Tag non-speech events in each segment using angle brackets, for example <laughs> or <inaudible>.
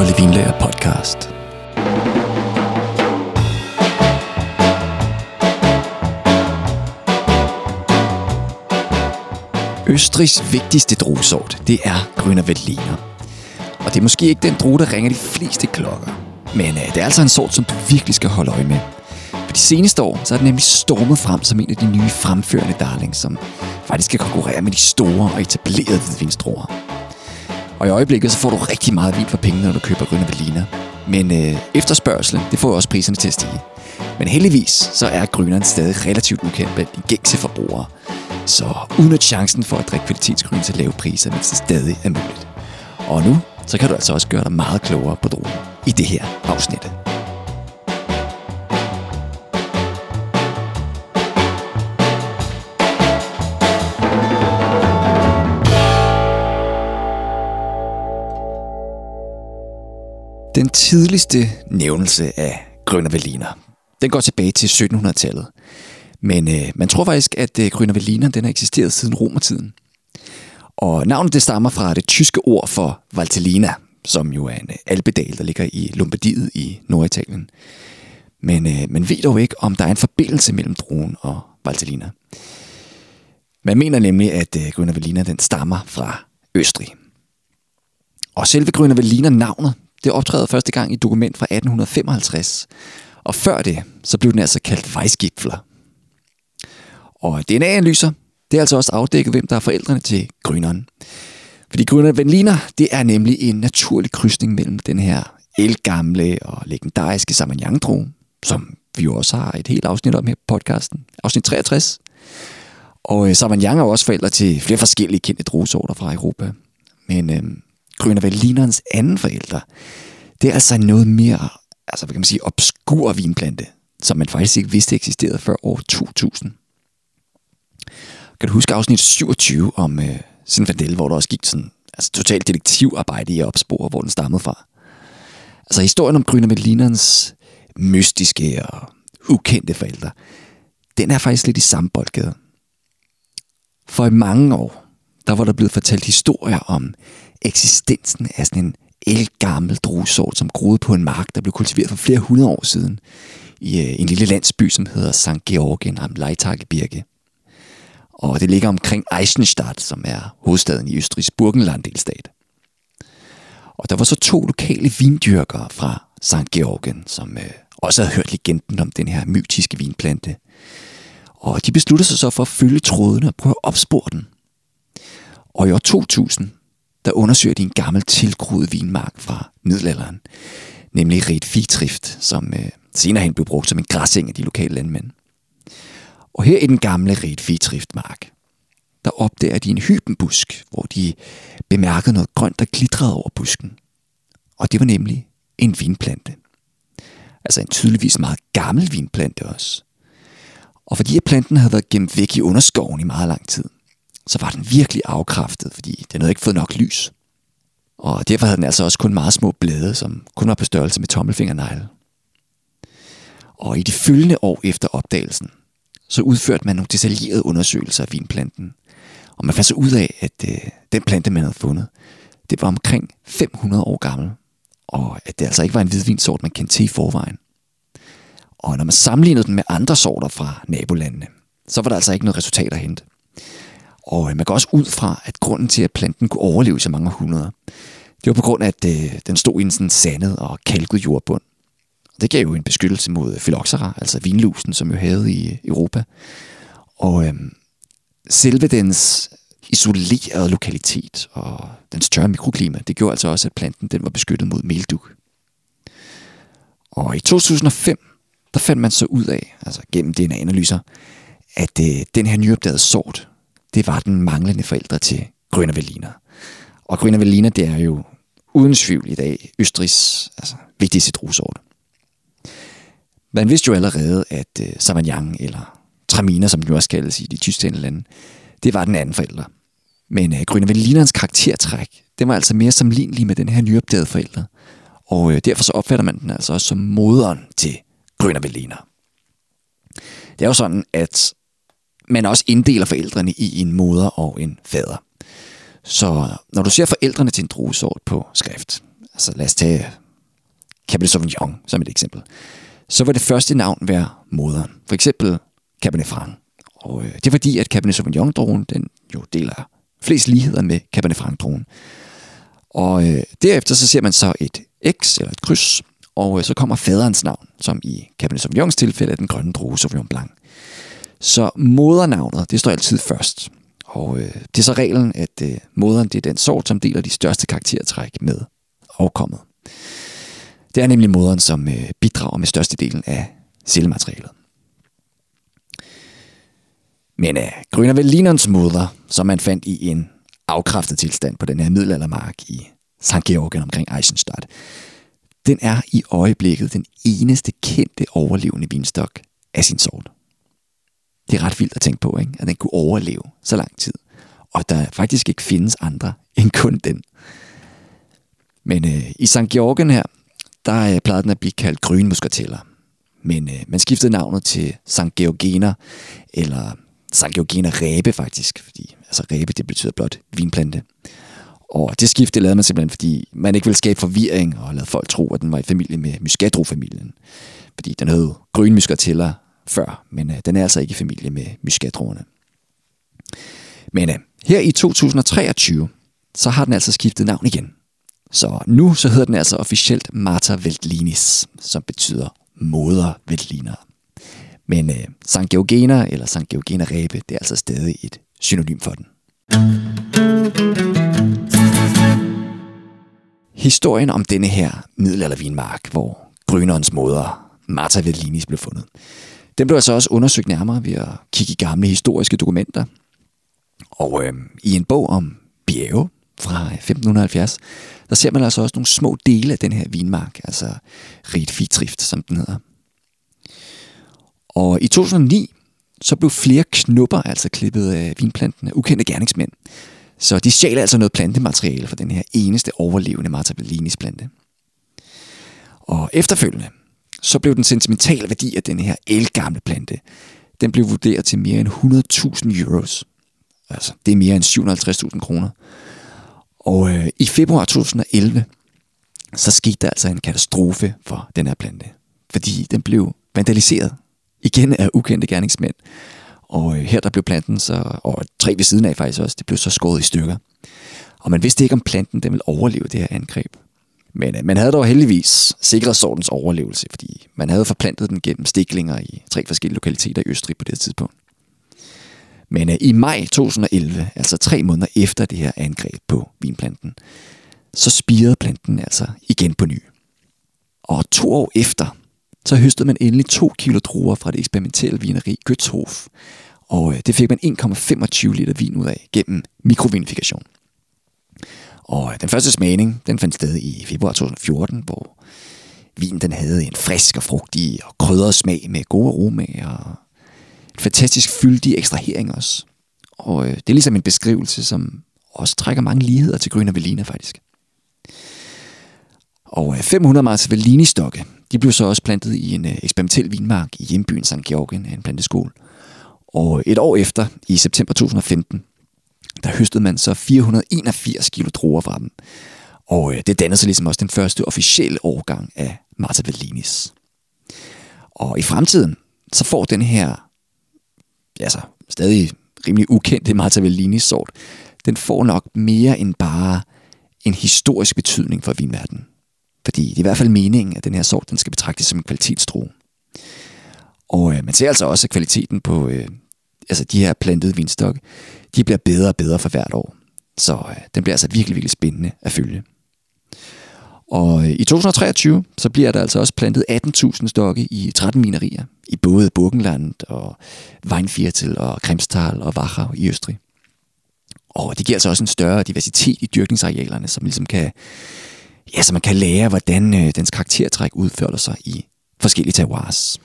Kolde Vinlager podcast. Østrigs vigtigste druesort, det er Grüner Veltliner. Og det er måske ikke den drue, der ringer de fleste klokker. Men øh, det er altså en sort, som du virkelig skal holde øje med. For de seneste år, så er den nemlig stormet frem som en af de nye fremførende darlings, som faktisk skal konkurrere med de store og etablerede hvidvinsdruer. Og i øjeblikket så får du rigtig meget vin for pengene, når du køber Grønne Berliner. Men øh, efterspørgselen, det får også priserne til at stige. Men heldigvis så er grønneren stadig relativt ukendt blandt de gængse forbrugere. Så uden chancen for at drikke kvalitetsgrøn til lave priser, mens det stadig er muligt. Og nu, så kan du altså også gøre dig meget klogere på dronen i det her afsnit. Den tidligste nævnelse af Grønnerveliner, den går tilbage til 1700-tallet. Men øh, man tror faktisk, at øh, Grønnerveliner den har eksisteret siden romertiden. Og navnet det stammer fra det tyske ord for Valtellina, som jo er en øh, alpedal, der ligger i Lombardiet i Norditalien. Men øh, man ved dog ikke, om der er en forbindelse mellem druen og Valtellina. Man mener nemlig, at øh, Grønnervelina den stammer fra Østrig. Og selve Grønnerveliner navnet, det optræder første gang i et dokument fra 1855. Og før det, så blev den altså kaldt Weissgipfler. Og DNA-analyser, det er altså også afdækket, hvem der er forældrene til grønneren. Fordi grønner Veltliner, det er nemlig en naturlig krydsning mellem den her elgamle og legendariske sauvignon som vi jo også har et helt afsnit om her på podcasten, afsnit 63. Og øh, Sauvignon er også forældre til flere forskellige kendte druesorter fra Europa. Men øh, Grønner Veltlinerens anden forældre, det er altså noget mere, altså hvad kan man sige, obskur vinplante, som man faktisk ikke vidste eksisterede før år 2000. Kan du huske afsnit 27 om øh, Sinfandel, hvor der også gik sådan altså totalt detektivarbejde i at opspore, hvor den stammede fra? Altså historien om Grønner Veltlinerens mystiske og ukendte forældre, den er faktisk lidt i samme boldgade. For i mange år, der var der blevet fortalt historier om eksistensen af sådan en elgammel druesort, som groede på en mark, der blev kultiveret for flere hundrede år siden i øh, en lille landsby, som hedder St. Georgien am Leitagebirge. Og det ligger omkring Eisenstadt, som er hovedstaden i Østrigs Burgenland-delstat. Og der var så to lokale vindyrkere fra St. Georgien, som øh, også havde hørt legenden om den her mytiske vinplante. Og de besluttede sig så for at følge trådene og prøve at opspore den. Og i år 2000, der undersøger de en gammel tilgroet vinmark fra middelalderen, nemlig Red Fitrift, som øh, senere hen blev brugt som en græsseng af de lokale landmænd. Og her i den gamle Red Fitrift-mark, der opdager de en hybenbusk, hvor de bemærkede noget grønt, der glitrede over busken. Og det var nemlig en vinplante. Altså en tydeligvis meget gammel vinplante også. Og fordi planten havde været gemt væk i underskoven i meget lang tid, så var den virkelig afkræftet, fordi den havde ikke fået nok lys. Og derfor havde den altså også kun meget små blade, som kun var på størrelse med tommelfingernegle. Og i de følgende år efter opdagelsen, så udførte man nogle detaljerede undersøgelser af vinplanten. Og man fandt så ud af, at øh, den plante, man havde fundet, det var omkring 500 år gammel. Og at det altså ikke var en hvidvinsort, man kendte til i forvejen. Og når man sammenlignede den med andre sorter fra nabolandene, så var der altså ikke noget resultat at hente. Og øh, man går også ud fra, at grunden til, at planten kunne overleve så mange hundrede, det var på grund af, at øh, den stod i en sådan sandet og kalket jordbund. Det gav jo en beskyttelse mod øh, phylloxera, altså vinlusen, som jo havde i Europa. Og øhm, selve dens isolerede lokalitet og dens tørre mikroklima, det gjorde altså også, at planten den var beskyttet mod melduk. Og i 2005, der fandt man så ud af, altså gennem DNA-analyser, at øh, den her nyopdagede sort, det var den manglende forældre til Grønner Veliner. Og Grønner Veliner, det er jo uden tvivl i dag Østrigs altså, vigtigste drusort. Man vidste jo allerede, at uh, Sauvignon, eller Traminer, som den jo også kaldes i de tyske lande, det var den anden forælder. Men øh, uh, Grønner Velinerens karaktertræk, det var altså mere sammenlignelig med den her nyopdagede forælder. Og uh, derfor så opfatter man den altså også som moderen til Grønner Veliner. Det er jo sådan, at man også inddeler forældrene i en moder og en fader. Så når du ser forældrene til en druesort på skrift, altså lad os tage Cabernet Sauvignon som et eksempel, så vil det første navn være moderen. For eksempel Cabernet Franc. Og øh, det er fordi, at Cabernet Sauvignon-druen, den jo deler flest ligheder med Cabernet Franc-druen. Og øh, derefter så ser man så et X eller et kryds, og øh, så kommer faderens navn, som i Cabernet Sauvignons tilfælde er den grønne drue Sauvignon Blanc. Så modernavnet, det står altid først. Og øh, det er så reglen, at øh, moderen det er den sort, som deler de største karaktertræk med afkommet. Det er nemlig moderen, som øh, bidrager med størstedelen af cellematerialet. Men øh, Grønner moder, som man fandt i en afkræftet tilstand på den her middelaldermark i St. Georgen omkring Eisenstadt, den er i øjeblikket den eneste kendte overlevende vinstok af sin sort. Det er ret vildt at tænke på, ikke? at den kunne overleve så lang tid. Og der faktisk ikke findes andre <laughs> end kun den. Men øh, i St. Georgen her, der øh, plejede den at blive kaldt grønmuskateller. Men øh, man skiftede navnet til St. Georgener, eller St. Georgener ræbe faktisk, fordi altså ræbe det betyder blot vinplante. Og det skifte lavede man simpelthen, fordi man ikke ville skabe forvirring og lade folk tro, at den var i familie med Muscatro-familien. Fordi den hed Grøn før, men øh, den er altså ikke i familie med Muscatroerne. Men øh, her i 2023, så har den altså skiftet navn igen. Så nu så hedder den altså officielt Marta Veltlinis, som betyder moder Veltliner. Men øh, St. Georgena eller Sankt Georgena Ræbe, det er altså stadig et synonym for den. Historien om denne her middelaldervinmark, hvor Grønerens moder, Marta Veltlinis, blev fundet, den blev altså også undersøgt nærmere ved at kigge i gamle historiske dokumenter. Og øh, i en bog om bjerge fra øh, 1570, der ser man altså også nogle små dele af den her vinmark, altså Riet Fitrift, som den hedder. Og i 2009, så blev flere knupper altså klippet af vinplanten af ukendte gerningsmænd. Så de stjal altså noget plantemateriale fra den her eneste overlevende Marta Bellinis plante. Og efterfølgende, så blev den sentimentale værdi af den her elgamle plante, den blev vurderet til mere end 100.000 euros. Altså, det er mere end 750.000 kroner. Og øh, i februar 2011, så skete der altså en katastrofe for den her plante. Fordi den blev vandaliseret igen af ukendte gerningsmænd. Og øh, her der blev planten så, og tre ved siden af faktisk også, det blev så skåret i stykker. Og man vidste ikke, om planten den ville overleve det her angreb. Men øh, man havde dog heldigvis sikret sortens overlevelse, fordi man havde forplantet den gennem stiklinger i tre forskellige lokaliteter i Østrig på det tidspunkt. Men øh, i maj 2011, altså tre måneder efter det her angreb på vinplanten, så spirede planten altså igen på ny. Og to år efter, så høstede man endelig to kilo druer fra det eksperimentelle vineri Götzhof, og øh, det fik man 1,25 liter vin ud af gennem mikrovinifikation. Og øh, den første smagning, den fandt sted i februar 2014, hvor vinen den havde en frisk og frugtig og krydret smag med gode aromaer og en fantastisk fyldig ekstrahering også. Og øh, det er ligesom en beskrivelse, som også trækker mange ligheder til Grønne Velina faktisk. Og øh, 500 Marzavellini-stokke, de blev så også plantet i en øh, eksperimentel vinmark i hjembyen St. Georgen af en planteskole. Og et år efter, i september 2015, der høstede man så 481 kilo druer fra dem. Og øh, det dannede sig ligesom også den første officielle årgang af Marta Bellinis. Og i fremtiden, så får den her, altså stadig rimelig ukendte Marta Bellinis sort, den får nok mere end bare en historisk betydning for vinverdenen. Fordi det er i hvert fald meningen, at den her sort den skal betragtes som en kvalitetsdrue. Og øh, man ser altså også, at kvaliteten på øh, altså de her plantede vinstok, de bliver bedre og bedre for hvert år. Så øh, den bliver altså virkelig, virkelig spændende at følge. Og øh, i 2023, så bliver der altså også plantet 18.000 stokke i 13 minerier, i både Burgenland og Weinviertel og Kremstal og Wachau i Østrig. Og det giver altså også en større diversitet i dyrkningsarealerne, som ligesom kan, ja, så man kan lære, hvordan øh, dens karaktertræk udfører sig i forskellige terroirs.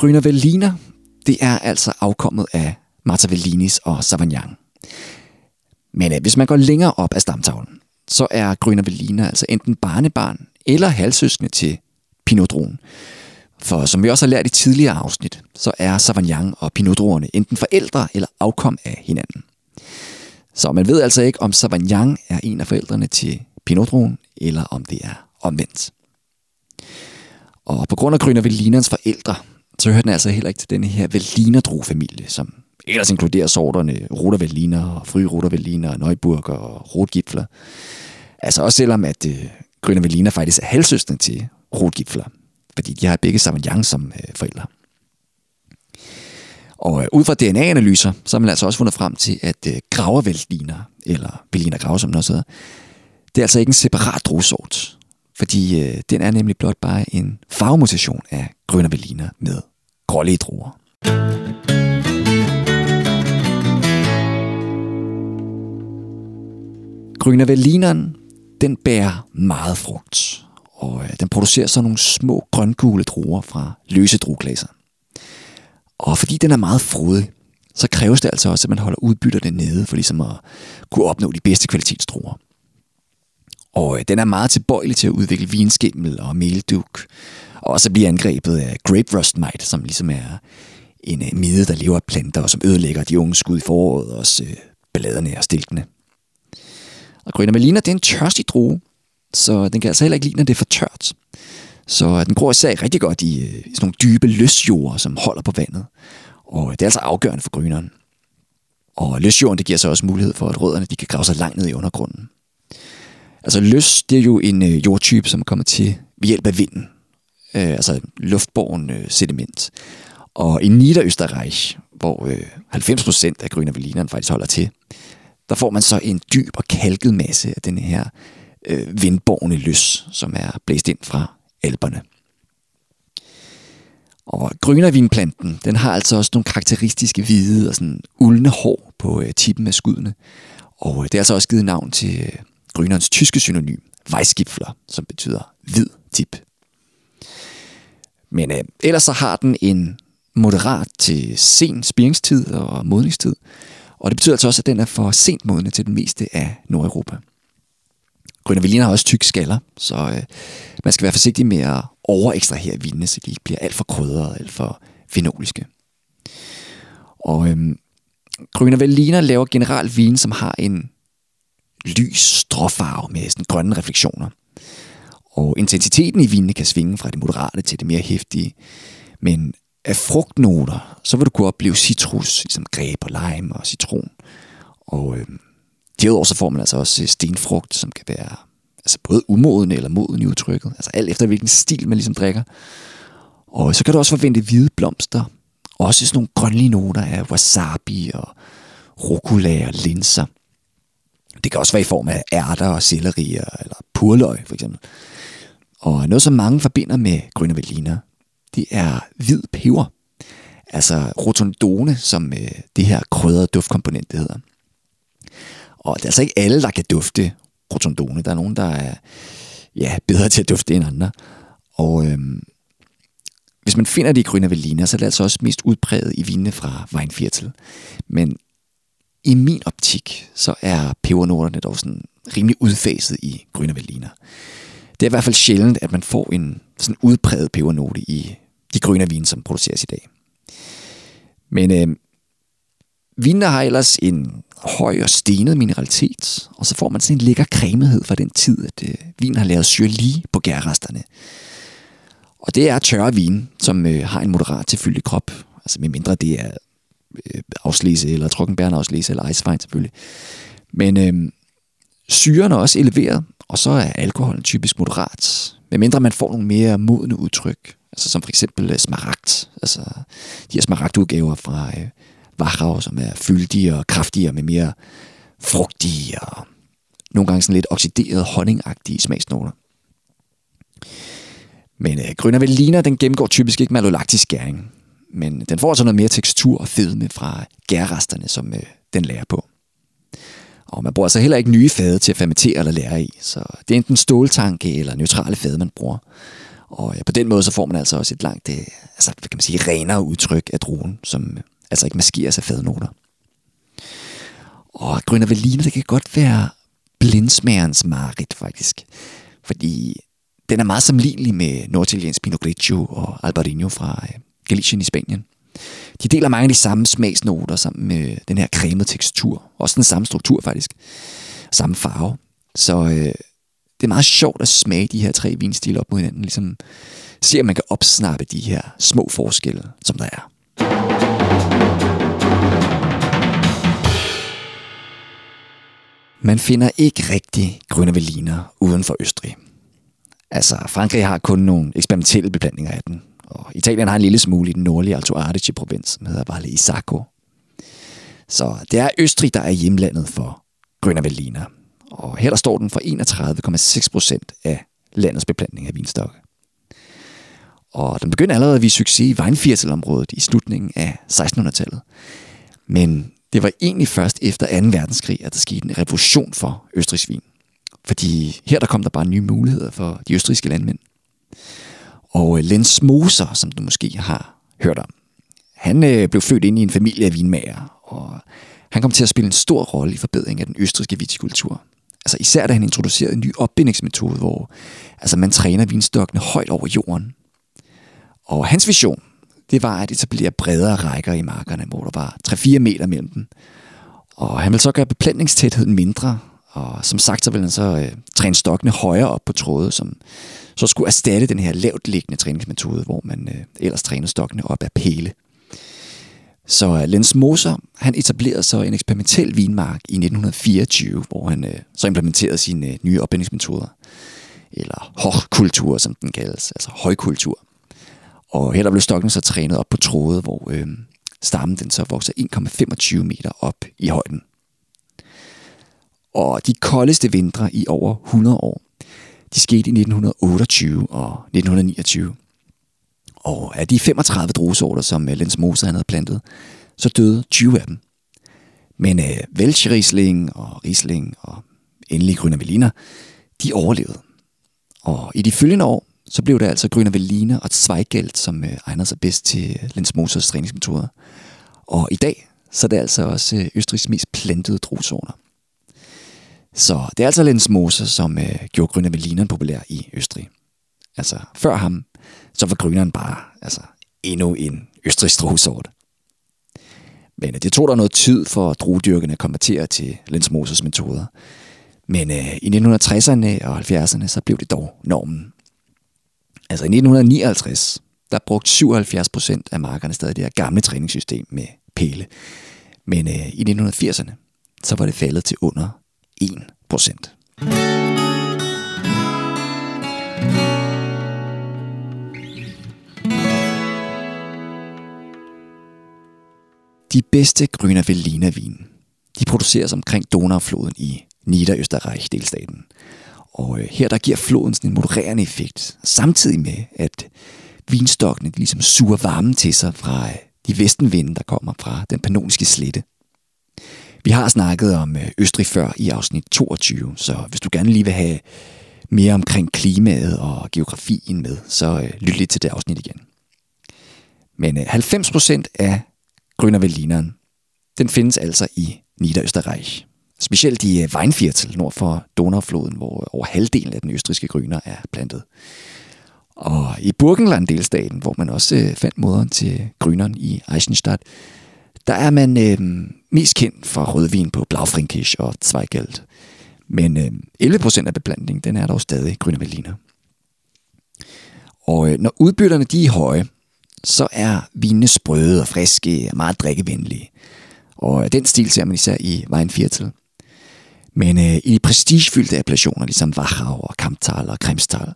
Grüner Velliner, det er altså afkommet af Marta Vellinis og Savagnan. Men øh, hvis man går længere op ad stamtavlen, så er Grüner Velliner altså enten barnebarn eller halvsøskende til Pinot Druen. For som vi også har lært i tidligere afsnit, så er Savagnan og pinot enten forældre eller afkom af hinanden. Så man ved altså ikke, om Savagnan er en af forældrene til pinot eller om det er omvendt. Og på grund af Grüner Vellinerens forældre, så hører den altså heller ikke til denne her Vellinerdro-familie, som ellers inkluderer sorterne Roter og Fry og Veliner, Neuburg og Rotgipfler. Altså også selvom, at øh, Grønner Veliner faktisk er halvsøsteren til Rotgipfler, fordi de har begge Sauvignon som øh, forældre. Og øh, ud fra DNA-analyser, så har man altså også fundet frem til, at øh, gravervæltliner, eller Berliner Grave, som den også hedder, det er altså ikke en separat druesort, fordi øh, den er nemlig blot bare en farvemutation af Grønne Velliner med grålige druer. Grønne Berlineren, den bærer meget frugt, og øh, den producerer så nogle små grøngule druer fra løse drueglaser. Og fordi den er meget frodig, så kræves det altså også, at man holder udbytterne nede, for ligesom at kunne opnå de bedste kvalitetsdruer. Og øh, den er meget tilbøjelig til at udvikle vinskimmel og melduk, og også bliver angrebet af grape rust mite, som ligesom er en midde, mide, der lever af planter, og som ødelægger de unge skud i foråret, og også øh, og stilkene. Og Grønne Melina, det er en tørstig drue, så den kan altså heller ikke lide, når det er for tørt. Så øh, den gror især rigtig godt i, øh, i sådan nogle dybe løsjorder, som holder på vandet. Og det er altså afgørende for grønneren. Og løsjorden, det giver så også mulighed for, at rødderne de kan grave sig langt ned i undergrunden. Altså løs, det er jo en øh, jordtype, som kommer til ved hjælp af vinden. Øh, altså luftborgen øh, sediment. Og i Niederösterreich, hvor øh, 90% af grønne faktisk holder til, der får man så en dyb og kalket masse af den her øh, vindborgende løs, som er blæst ind fra alberne. Og grønnervinplanten, den har altså også nogle karakteristiske hvide og sådan uldne hår på øh, tippen af skuddene. Og øh, det er altså også givet navn til øh, grønnerens tyske synonym, Weissgipfler, som betyder hvid tip. Men øh, ellers så har den en moderat til sen spiringstid og modningstid. Og det betyder altså også, at den er for sent modne til den meste af Nordeuropa. Grønne har også tykke skaller, så øh, man skal være forsigtig med at overekstrahere vinene, så de ikke bliver alt for krydrede, alt for fenoliske. Og øhm, Grønne Veliner laver generelt vin, som har en lys stråfarve med sådan grønne refleksioner. Og intensiteten i vinene kan svinge fra det moderate til det mere hæftige. Men af frugtnoter, så vil du kunne opleve citrus, ligesom greb og lime og citron. Og øh, Derudover så får man altså også øh, stenfrugt, som kan være altså både umoden eller moden i udtrykket. Altså alt efter hvilken stil man ligesom drikker. Og så kan du også forvente hvide blomster. Også sådan nogle grønlige noter af wasabi og rucola og linser. Det kan også være i form af ærter og selleri eller purløg for eksempel. Og noget, som mange forbinder med grønne veliner, det er hvid peber. Altså rotondone, som øh, det her krydrede duftkomponent det hedder. Og det er altså ikke alle, der kan dufte rotondone. Der er nogen, der er ja, bedre til at dufte end andre. Og øhm, hvis man finder det i Grønne Veliner, så er det altså også mest udpræget i vinene fra Weinviertel. Men i min optik, så er pebernoterne dog sådan rimelig udfaset i Grønne Veliner. Det er i hvert fald sjældent, at man får en sådan udpræget pebernote i de grønne vine, som produceres i dag. Men øh, vinene har ellers en høj og stenet mineralitet, og så får man sådan en lækker cremethed fra den tid, at øh, vinen har lavet lige på gærresterne. Og det er tørre vin, som øh, har en moderat til fyldig krop, altså med mindre det er øh, afslæse, eller trukkenbærende afslæse, eller Eiswein selvfølgelig. Men øh, syren er også eleveret, og så er alkoholen typisk moderat, medmindre man får nogle mere modne udtryk, altså som for eksempel øh, smaragd, altså de her smaragdudgaver fra øh, Wachau, som er fyldige og kraftige med mere frugtige og nogle gange sådan lidt oxideret honningagtige smagsnoter. Men øh, Grønner den gennemgår typisk ikke malolaktisk gæring, men den får altså noget mere tekstur og fedme fra gærresterne, som øh, den lærer på. Og man bruger altså heller ikke nye fade til at fermentere eller lære i, så det er enten ståltanke eller neutrale fade, man bruger. Og ja, på den måde så får man altså også et langt, det, altså, hvad kan man sige, renere udtryk af druen, som øh, altså ikke maskeres af fadnoter. Og Grønner Veliner, det kan godt være blindsmagerens marit, faktisk. Fordi den er meget sammenlignelig med norditaliensk Pinot Grigio og Albarino fra øh, Galicien i Spanien. De deler mange af de samme smagsnoter sammen med øh, den her cremede tekstur. Også den samme struktur faktisk. Samme farve. Så øh, det er meget sjovt at smage de her tre vinstile op mod hinanden. Ligesom se, om man kan opsnappe de her små forskelle, som der er. Man finder ikke rigtig grønne veliner uden for Østrig. Altså, Frankrig har kun nogle eksperimentelle beblandinger af den, og Italien har en lille smule i den nordlige Alto Adige-provins, som hedder Valle Isacco. Så det er Østrig, der er hjemlandet for grønne veliner. Og her der står den for 31,6 procent af landets beplantning af vinstokke. Og den begyndte allerede at vise succes i Weinviertelområdet i slutningen af 1600-tallet. Men det var egentlig først efter 2. verdenskrig, at der skete en revolution for Østrigs vin. Fordi her der kom der bare nye muligheder for de østrigske landmænd. Og øh, Lens Lenz Moser, som du måske har hørt om, han øh, blev født ind i en familie af vinmager, og han kom til at spille en stor rolle i forbedringen af den østriske vitikultur. Altså især da han introducerede en ny opbindingsmetode, hvor altså, man træner vinstokkene højt over jorden. Og hans vision, det var at etablere bredere rækker i markerne, hvor der var 3-4 meter mellem dem. Og han ville så gøre beplantningstætheden mindre, og som sagt, så ville han så øh, træne stokkene højere op på tråde, som så skulle erstatte den her lavt liggende træningsmetode, hvor man øh, ellers træner stokkene op af pæle. Så øh, Moser, han etablerede så en eksperimentel vinmark i 1924, hvor han øh, så implementerede sine øh, nye opbindingsmetoder, eller hochkultur, som den kaldes, altså højkultur. Og her der blev stokken så trænet op på tråde, hvor øh, stammen den så vokser 1,25 meter op i højden. Og de koldeste vintre i over 100 år, de skete i 1928 og 1929. Og af de 35 druesorter, som øh, Lens Moser havde plantet, så døde 20 af dem. Men øh, Welschriesling og Riesling og endelig Grüner de overlevede. Og i de følgende år, så blev det altså Grüner Velliner og Zweigelt, som øh, egner sig bedst til øh, Lens Mosers træningsmetoder. Og i dag, så er det altså også øh, Østrigs mest plantede druesorter. Så det er altså Lenz Moser, som øh, gjorde Grüner Veltliner populær i Østrig. Altså før ham, så var Grüneren bare altså, endnu en østrigsk druesort. Men øh, det tog der noget tid for druedyrkerne at konvertere til Lenz Mosers metoder. Men øh, i 1960'erne og 70'erne, så blev det dog normen. Altså i 1959, der brugte 77 procent af markerne stadig det her gamle træningssystem med pæle. Men øh, i 1980'erne, så var det faldet til under 1 procent. De bedste Grüner Veltliner vin, de produceres omkring Donaufloden i Niederösterreich-delstaten. Og øh, her der giver floden sådan en modererende effekt, samtidig med, at vinstokkene ligesom suger varmen til sig fra øh, de vestenvinde, der kommer fra den pannoniske slette. Vi har snakket om øh, Østrig før i afsnit 22, så hvis du gerne lige vil have mere omkring klimaet og geografien med, så øh, lyt lige til det afsnit igen. Men øh, 90% af Grønnervelineren, den findes altså i Niederösterreich. Specielt i Weinviertel nord for Donaufloden, hvor over halvdelen af den østriske grøner er plantet. Og i Burgenland-delstaten, hvor man også fandt moderen til gryneren i Eisenstadt, der er man øh, mest kendt for rødvin på Blaufränkisch og Zweigelt. Men øh, 11% af beplantningen, den er dog stadig Grüner Og øh, når udbytterne de er høje, så er vinene sprøde og friske og meget drikkevenlige. Og øh, den stil ser man især i Weinviertel. Men øh, i de prestigefyldte appellationer, ligesom Wachau og Kamptal og Kremstal,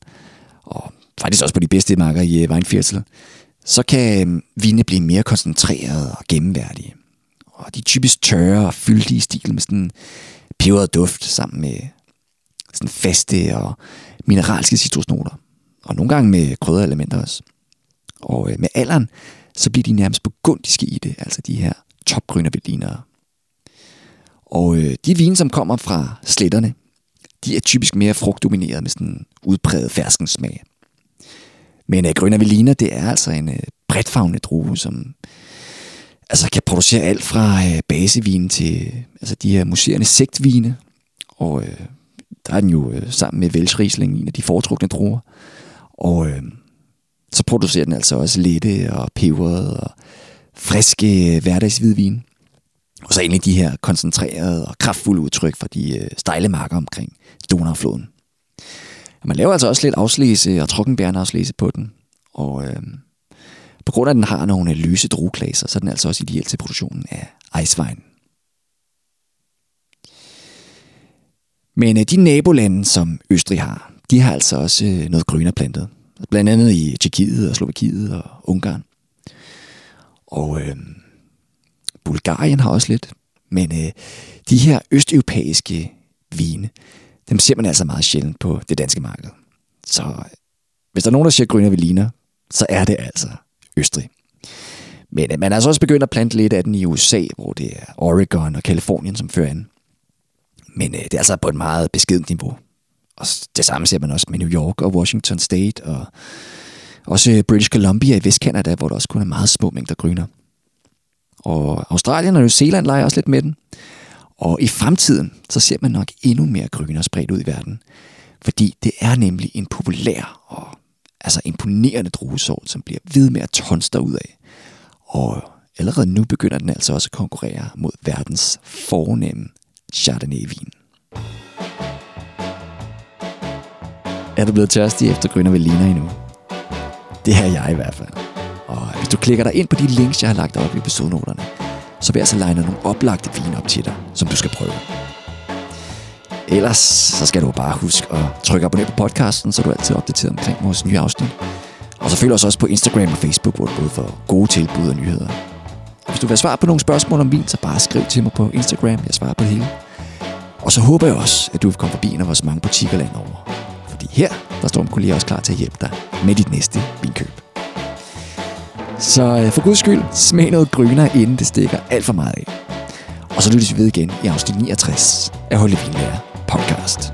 og faktisk også på de bedste marker i øh, Weinviertel, så kan øh, vine blive mere koncentrerede og gennemværdige. Og de er typisk tørre og fyldige i stil med sådan peberet duft sammen med sådan faste og mineralske citrusnoter. Og nogle gange med krydderelementer også. Og øh, med alderen, så bliver de nærmest begundiske i det, altså de her topgrønne berlinere. Og øh, de vine, som kommer fra sletterne, de er typisk mere frugtdomineret med sådan en udpræget ferskensmag. Men øh, Grønne Veliner, det er altså en øh, bredtfagende drue, som altså, kan producere alt fra øh, basevin til altså, de her muserende sigtvine. Og øh, der er den jo øh, sammen med Welsch en af de foretrukne druer. Og øh, så producerer den altså også lette og peberet og friske øh, hverdagshvidvin. Og så endelig de her koncentrerede og kraftfulde udtryk fra de øh, stejle marker omkring Donaufloden. Man laver altså også lidt afslæse og trockenbærne på den. Og øh, på grund af, at den har nogle øh, løse drueklaser, så er den altså også ideel til produktionen af ejsvejen. Men øh, de nabolande, som Østrig har, de har altså også øh, noget grønere plantet. Blandt andet i Tjekkiet og Slovakiet og Ungarn. Og øh, Bulgarien har også lidt. Men øh, de her østeuropæiske vine, dem ser man altså meget sjældent på det danske marked. Så hvis der er nogen, der siger grønne veliner, så er det altså Østrig. Men øh, man er altså også begyndt at plante lidt af den i USA, hvor det er Oregon og Kalifornien, som fører an. Men øh, det er altså på et meget beskedent niveau. Og det samme ser man også med New York og Washington State, og også øh, British Columbia i Vestkanada, hvor der også kun er meget små mængder gryner. Og Australien og New Zealand leger også lidt med den. Og i fremtiden, så ser man nok endnu mere gryner spredt ud i verden. Fordi det er nemlig en populær og altså imponerende druesort, som bliver ved med at tonste ud af. Og allerede nu begynder den altså også at konkurrere mod verdens fornemme Chardonnay-vin. Er du blevet tørstig efter grønne Velina endnu? Det er jeg i hvert fald. Og hvis du klikker dig ind på de links, jeg har lagt op i episodenoterne, så vil jeg altså line nogle oplagte vin op til dig, som du skal prøve. Ellers så skal du bare huske at trykke abonner på podcasten, så du er altid opdateret omkring vores nye afsnit. Og så følg os også på Instagram og Facebook, hvor du både får gode tilbud og nyheder. Og hvis du vil have svar på nogle spørgsmål om vin, så bare skriv til mig på Instagram. Jeg svarer på det hele. Og så håber jeg også, at du vil komme forbi en af vores mange butikker landover. Fordi her, der står en kollega også klar til at hjælpe dig med dit næste vinkøb. Så øh, for guds skyld, smag noget gryner, inden det stikker alt for meget af. Og så lyttes vi ved igen i afsnit 69 af Holde Vinlærer podcast.